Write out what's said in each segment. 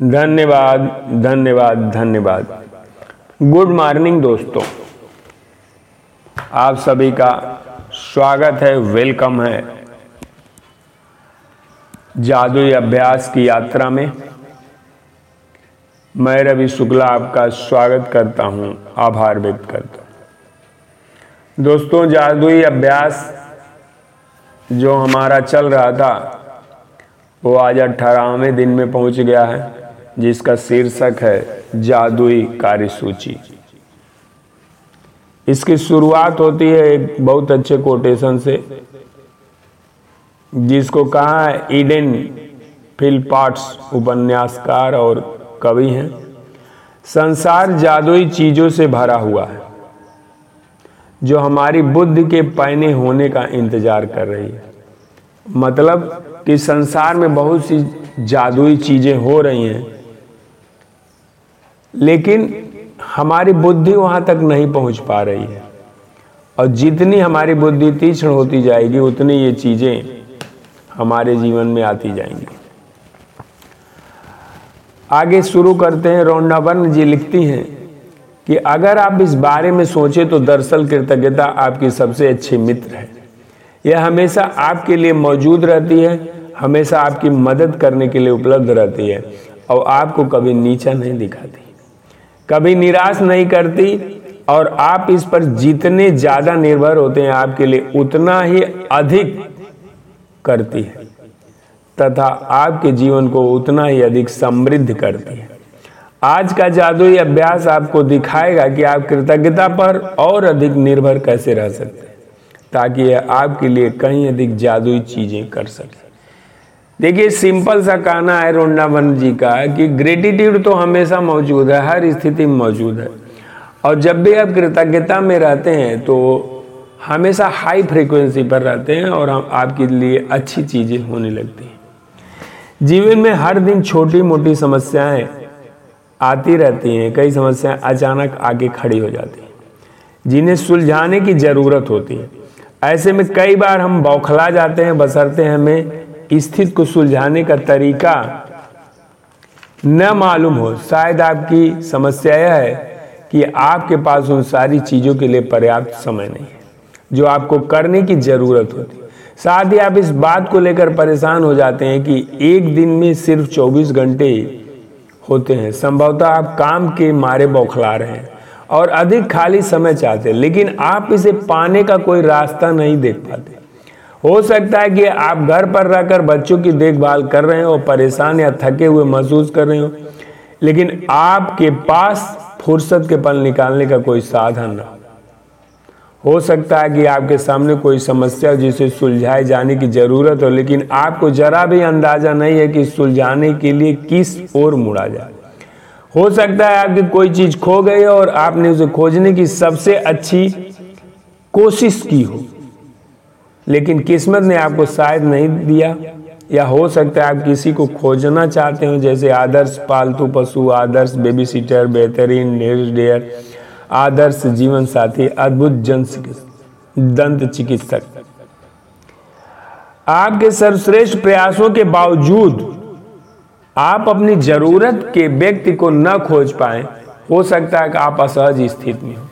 धन्यवाद धन्यवाद धन्यवाद। गुड मॉर्निंग दोस्तों। आप सभी का स्वागत है वेलकम है। जादुई अभ्यास की यात्रा में मैं रवि शुक्ला आपका स्वागत करता हूँ, आभार व्यक्त करता हूँ। दोस्तों, जादुई अभ्यास जो हमारा चल रहा था, वो आज अठारहवें दिन में पहुँच गया है। जिसका शीर्षक है जादुई कार्यसूची। इसकी शुरुआत होती है एक बहुत अच्छे कोटेशन से, जिसको कहा है ईडन फिल पार्ट्स उपन्यासकार और कवि हैं। संसार जादुई चीज़ों से भरा हुआ है, जो हमारी बुद्धि के पैने होने का इंतज़ार कर रही है। मतलब कि संसार में बहुत सी जादुई चीज़ें हो रही हैं लेकिन हमारी बुद्धि वहाँ तक नहीं पहुँच पा रही है। और जितनी हमारी बुद्धि तीक्ष्ण होती जाएगी, उतनी ये चीज़ें हमारे जीवन में आती जाएँगी। आगे शुरू करते हैं, रोंडावन जी लिखती हैं कि अगर आप इस बारे में सोचें तो दरअसल कृतज्ञता आपकी सबसे अच्छी मित्र है। यह हमेशा आपके लिए मौजूद रहती है, हमेशा आपकी मदद करने के लिए उपलब्ध रहती है, और आपको कभी नीचा नहीं दिखाती। कभी निराश नहीं करती और आप इस पर जितने ज़्यादा निर्भर होते हैं आपके लिए उतना ही अधिक करती है। तथा आपके जीवन को उतना ही अधिक समृद्ध करती है। आज का जादुई अभ्यास आपको दिखाएगा कि आप कृतज्ञता पर और अधिक निर्भर कैसे रह सकते हैं, ताकि यह आपके लिए कहीं अधिक जादुई चीज़ें कर सके। देखिए सिंपल सा कहना है रोंडावन जी का कि ग्रेटिट्यूड तो हमेशा मौजूद है, हर स्थिति में मौजूद है। और जब भी आप कृतज्ञता में रहते हैं तो हमेशा हाई फ्रीक्वेंसी पर रहते हैं और हम आपके लिए अच्छी चीज़ें होने लगती हैं। जीवन में हर दिन छोटी मोटी समस्याएँ आती रहती हैं, कई समस्याएँ अचानक आगे खड़ी हो जाती हैं, जिन्हें सुलझाने की ज़रूरत होती है। ऐसे में कई बार हम बौखला जाते हैं, बसरते हैं हमें स्थिति को सुलझाने का तरीका न मालूम हो। शायद आपकी समस्या यह है कि आपके पास उन सारी चीज़ों के लिए पर्याप्त समय नहीं है, जो आपको करने की ज़रूरत होती साथ ही आप इस बात को लेकर परेशान हो जाते हैं कि एक दिन में सिर्फ़ 24 घंटे होते हैं। संभवतः आप काम के मारे बौखला रहे हैं और अधिक खाली समय चाहते हैं, लेकिन आप इसे पाने का कोई रास्ता नहीं देख पाते। हो सकता है कि आप घर पर रहकर बच्चों की देखभाल कर रहे हो, परेशान या थके हुए महसूस कर रहे हो, लेकिन आपके पास फुर्सत के पल निकालने का कोई साधन ना हो। सकता है कि आपके सामने कोई समस्या जिसे सुलझाए जाने की ज़रूरत हो, लेकिन आपको जरा भी अंदाज़ा नहीं है कि सुलझाने के लिए किस ओर मुड़ा जाए। हो सकता है आपकी कोई चीज़ खो गई हो और आपने उसे खोजने की सबसे अच्छी कोशिश की हो। लेकिन किस्मत ने आपको शायद नहीं दिया, या हो सकता है आप किसी को खोजना चाहते हो, जैसे आदर्श पालतू पशु, आदर्श बेबी सीटर बेहतरीन डेयर आदर्श जीवन साथी अद्भुत जन दंत चिकित्सक। आपके सर्वश्रेष्ठ प्रयासों के बावजूद आप अपनी ज़रूरत के व्यक्ति को न खोज पाए, हो सकता है कि आप असहज स्थिति में हो।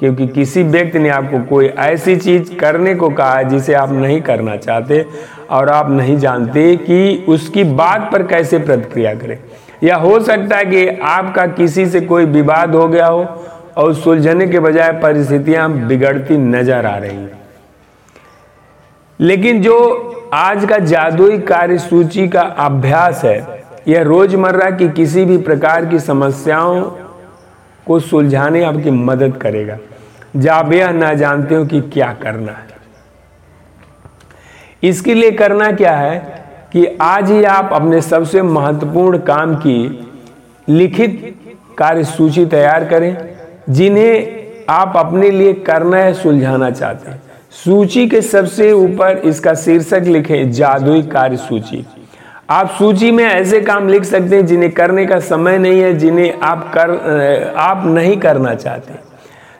क्योंकि किसी व्यक्ति ने आपको कोई ऐसी चीज़ करने को कहा है जिसे आप नहीं करना चाहते और आप नहीं जानते कि उसकी बात पर कैसे प्रतिक्रिया करें। या हो सकता है कि आपका किसी से कोई विवाद हो गया हो और सुलझने के बजाय परिस्थितियाँ बिगड़ती नज़र आ रही हैं। लेकिन जो आज का जादुई कार्य सूची का अभ्यास है, यह रोज़मर्रा की किसी भी प्रकार की समस्याओं को सुलझाने आपकी मदद करेगा। जब यह ना जानते हो कि क्या करना है। इसके लिए करना क्या है कि आज ही आप अपने सबसे महत्वपूर्ण काम की लिखित कार्य सूची तैयार करें, जिन्हें आप अपने लिए करना है सुलझाना चाहते हैं। सूची के सबसे ऊपर इसका शीर्षक लिखें, जादुई कार्य सूची आप सूची में ऐसे काम लिख सकते हैं जिन्हें करने का समय नहीं है, जिन्हें आप कर आप नहीं करना चाहते।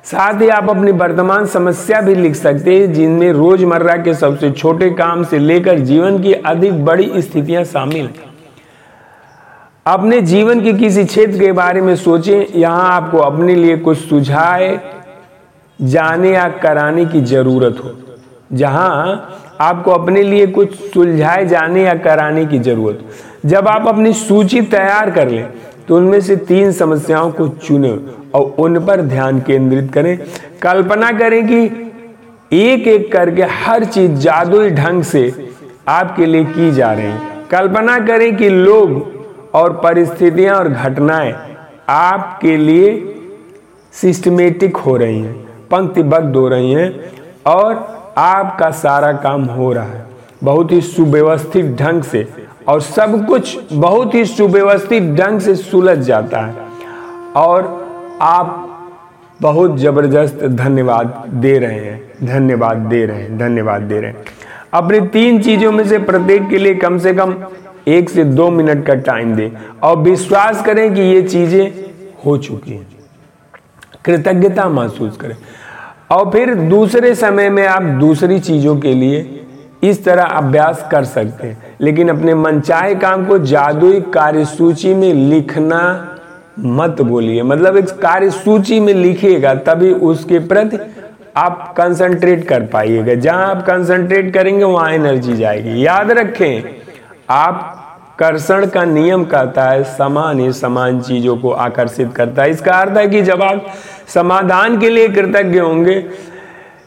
साथ ही आप अपनी वर्तमान समस्या भी लिख सकते हैं, जिनमें रोज़मर्रा के सबसे छोटे काम से लेकर जीवन की अधिक बड़ी स्थितियाँ शामिल हैं। अपने जीवन के किसी क्षेत्र के बारे में सोचें, यहाँ आपको अपने लिए कुछ सुझाए जाने या कराने की ज़रूरत हो, जहाँ आपको अपने लिए कुछ सुलझाए जाने या कराने की ज़रूरत जब आप अपनी सूची तैयार कर लें तो उनमें से तीन समस्याओं को चुने और उन पर ध्यान केंद्रित करें। कल्पना करें कि एक एक करके हर चीज़ जादुई ढंग से आपके लिए की जा रही है। कल्पना करें कि लोग और परिस्थितियाँ और घटनाएँ आपके लिए सिस्टमेटिक हो रही हैं, पंक्तिबद्ध हो रही हैं और आपका सारा काम हो रहा है। बहुत ही सुव्यवस्थित ढंग से और सब कुछ बहुत ही सुव्यवस्थित ढंग से सुलझ जाता है। और आप बहुत ज़बरदस्त धन्यवाद दे रहे हैं, धन्यवाद दे रहे हैं, धन्यवाद दे रहे हैं। अपनी तीन चीज़ों में से प्रत्येक के लिए कम से कम एक से दो मिनट का टाइम दें और विश्वास करें कि ये चीज़ें हो चुकी हैं। कृतज्ञता महसूस करें। और फिर दूसरे समय में आप दूसरी चीज़ों के लिए इस तरह अभ्यास कर सकते हैं। लेकिन अपने मनचाहे काम को जादुई कार्य सूची में लिखना मत बोलिए। मतलब एक कार्य सूची में लिखिएगा, तभी उसके प्रति आप कंसंट्रेट कर पाइएगा। जहाँ आप कंसंट्रेट करेंगे, वहाँ एनर्जी जाएगी। याद रखें, आप कर्षण का नियम कहता है, समान ही समान चीज़ों को आकर्षित करता है। इसका अर्थ है कि जब आप समाधान के लिए कृतज्ञ होंगे,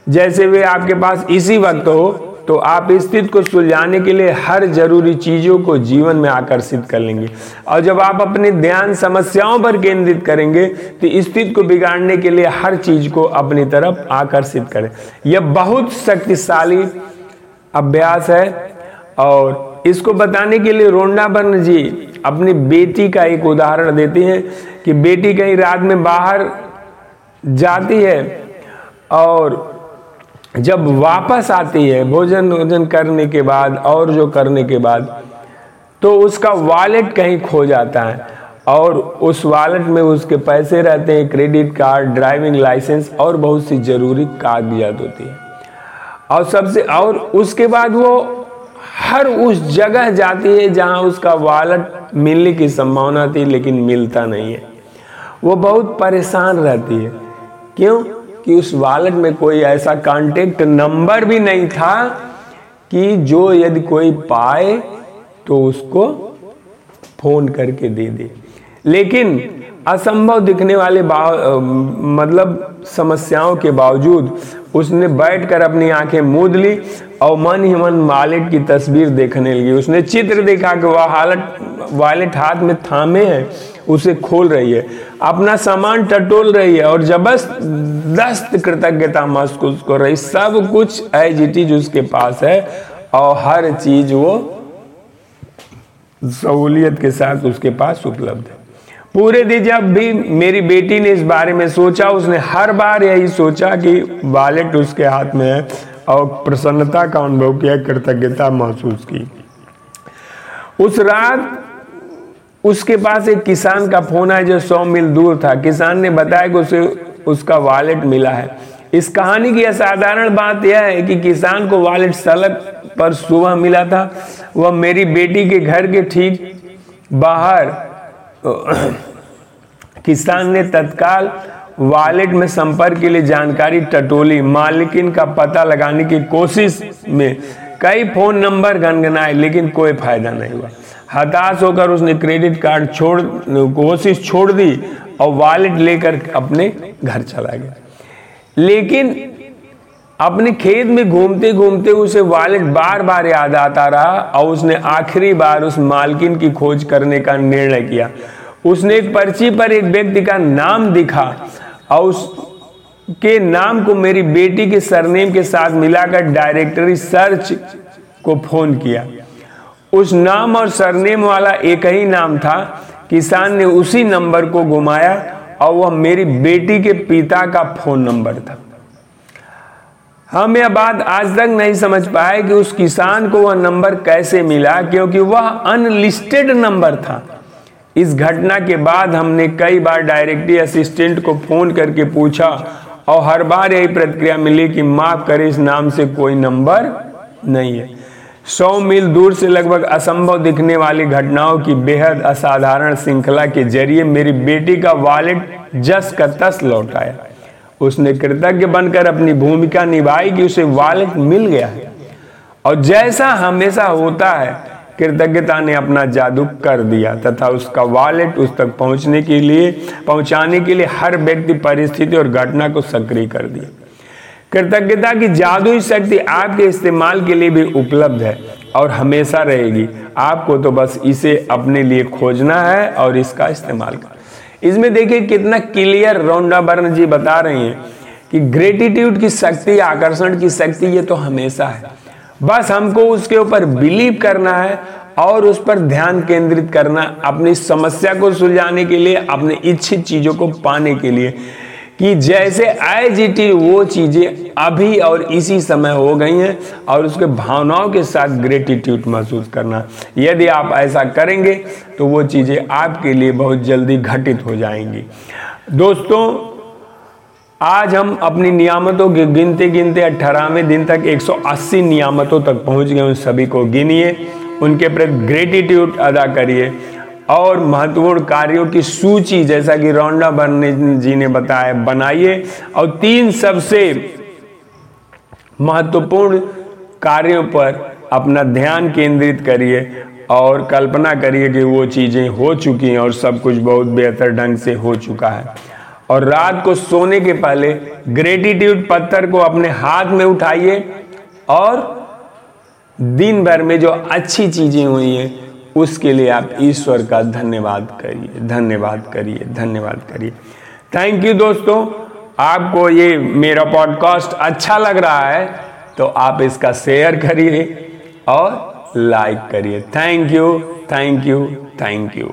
जैसे वे आपके पास इसी वक्त हो तो आप स्थिति को सुलझाने के लिए हर ज़रूरी चीज़ों को जीवन में आकर्षित कर लेंगे। और जब आप अपने ध्यान समस्याओं पर केंद्रित करेंगे तो स्थिति को बिगाड़ने के लिए हर चीज़ को अपनी तरफ़ आकर्षित करें। यह बहुत शक्तिशाली अभ्यास है। और इसको बताने के लिए रोंडा बर्न जी अपनी बेटी का एक उदाहरण देती हैं कि बेटी कहीं रात में बाहर जाती है और जब वापस आती है भोजन भोजन करने के बाद और जो करने के बाद तो उसका वॉलेट कहीं खो जाता है। और उस वॉलेट में उसके पैसे रहते हैं क्रेडिट कार्ड ड्राइविंग लाइसेंस और बहुत सी ज़रूरी कागजात होती है। और सबसे, और उसके बाद वो हर उस जगह जाती है जहाँ उसका वॉलेट मिलने की संभावना थी, लेकिन मिलता नहीं है। वो बहुत परेशान रहती है। क्यों? कि उस वॉलेट में कोई ऐसा कांटेक्ट नंबर भी नहीं था कि जो यदि कोई पाए तो उसको फ़ोन करके दे दे। लेकिन असंभव दिखने वाले मतलब समस्याओं के बावजूद उसने बैठकर अपनी आँखें मूद ली और मन ही मन वॉलेट की तस्वीर देखने लगी। उसने चित्र देखा कि वह हालत, वॉलेट हाथ में थामे है। उसे खोल रही है। अपना सामान टटोल रही है और ज़बरदस्त कृतज्ञता महसूस कर रही। सब कुछ एज इट उसके पास है और हर चीज़ वो सहूलियत के साथ उसके पास उपलब्ध है। पूरे दिन जब भी मेरी बेटी ने इस बारे में सोचा, उसने हर बार यही सोचा कि वॉलेट उसके हाथ में है और प्रसन्नता का अनुभव किया, कृतज्ञता महसूस की। उस रात उसके पास एक किसान का फ़ोन आया जो सौ मील दूर था। किसान ने बताया कि उसे, उसका वॉलेट मिला है। इस कहानी की असाधारण बात यह है कि किसान को वॉलेट सड़क पर सुबह मिला था। वह मेरी बेटी के घर के ठीक बाहर, किसान ने तत्काल वॉलेट में संपर्क के लिए जानकारी टटोली, मालिकिन का पता लगाने की कोशिश में कई फ़ोन नंबर गनगनाए, लेकिन कोई फ़ायदा नहीं हुआ। हताश होकर उसने क्रेडिट कार्ड छोड़, कोशिश छोड़ दी और वॉलेट लेकर अपने घर चला गया। लेकिन अपने खेत में घूमते घूमते उसे वॉलेट बार बार याद आता रहा और उसने आखिरी बार उस मालकिन की खोज करने का निर्णय किया। उसने एक पर्ची पर एक व्यक्ति का नाम दिखा और उसके नाम को मेरी बेटी के सरनेम के साथ मिलाकर डायरेक्टरी सर्च को फ़ोन किया। उस नाम और सरनेम वाला एक ही नाम था। किसान ने उसी नंबर को घुमाया और वह मेरी बेटी के पिता का फ़ोन नंबर था। हम यह बात आज तक नहीं समझ पाए कि उस किसान को वह नंबर कैसे मिला, क्योंकि वह अनलिस्टेड नंबर था। इस घटना के बाद हमने कई बार डायरेक्टरी असिस्टेंट को फ़ोन करके पूछा और हर बार यही प्रतिक्रिया मिली कि माफ़ करे, इस नाम से कोई नंबर नहीं है। सौ मील दूर से लगभग असंभव दिखने वाली घटनाओं की बेहद असाधारण श्रृंखला के ज़रिए मेरी बेटी का वॉलेट जस का तस लौट आया। उसने कृतज्ञ बनकर अपनी भूमिका निभाई कि उसे वॉलेट मिल गया और जैसा हमेशा होता है, कृतज्ञता ने अपना जादू कर दिया तथा उसका वॉलेट उस तक पहुँचने के लिए, पहुँचाने के लिए हर व्यक्ति, परिस्थिति और घटना को सक्रिय कर दिया। कृतज्ञता की जादुई शक्ति आपके इस्तेमाल के लिए भी उपलब्ध है और हमेशा रहेगी। आपको तो बस इसे अपने लिए खोजना है और इसका इस्तेमाल करना इसमें देखिए कितना क्लियर रौंडा बर्न जी बता रहे हैं कि ग्रेटिट्यूड की शक्ति, आकर्षण की शक्ति ये तो हमेशा है। बस हमको उसके ऊपर बिलीव करना है और उस पर ध्यान केंद्रित करना, अपनी समस्या को सुलझाने के लिए, अपने इच्छित चीज़ों को पाने के लिए। कि जैसे इज़ वो चीज़ें अभी और इसी समय हो गई हैं और उसके भावनाओं के साथ ग्रेटिट्यूड महसूस करना। यदि आप ऐसा करेंगे तो वो चीज़ें आपके लिए बहुत जल्दी घटित हो जाएँगी। दोस्तों, आज हम अपनी नियामतों के गिनते गिनते अठारहवें दिन तक 180 नियामतों तक पहुँच गए। उन सभी को गिनिए। उनके प्रति ग्रेटिट्यूड अदा करिए। और महत्वपूर्ण कार्यों की सूची जैसा कि रौंडा बर्न जी ने बताया, बनाइए। और तीन सबसे महत्वपूर्ण कार्यों पर अपना ध्यान केंद्रित करिए और कल्पना करिए कि वो चीज़ें हो चुकी हैं और सब कुछ बहुत बेहतर ढंग से हो चुका है। और रात को सोने के पहले ग्रेटिट्यूड पत्थर को अपने हाथ में उठाइए और दिन भर में जो अच्छी चीज़ें हुई हैं उसके लिए आप ईश्वर का धन्यवाद करिए धन्यवाद करिए धन्यवाद करिए। थैंक यू दोस्तों। आपको ये मेरा पॉडकास्ट अच्छा लग रहा है तो आप इसका शेयर करिए और लाइक करिए। Thank you thank you thank you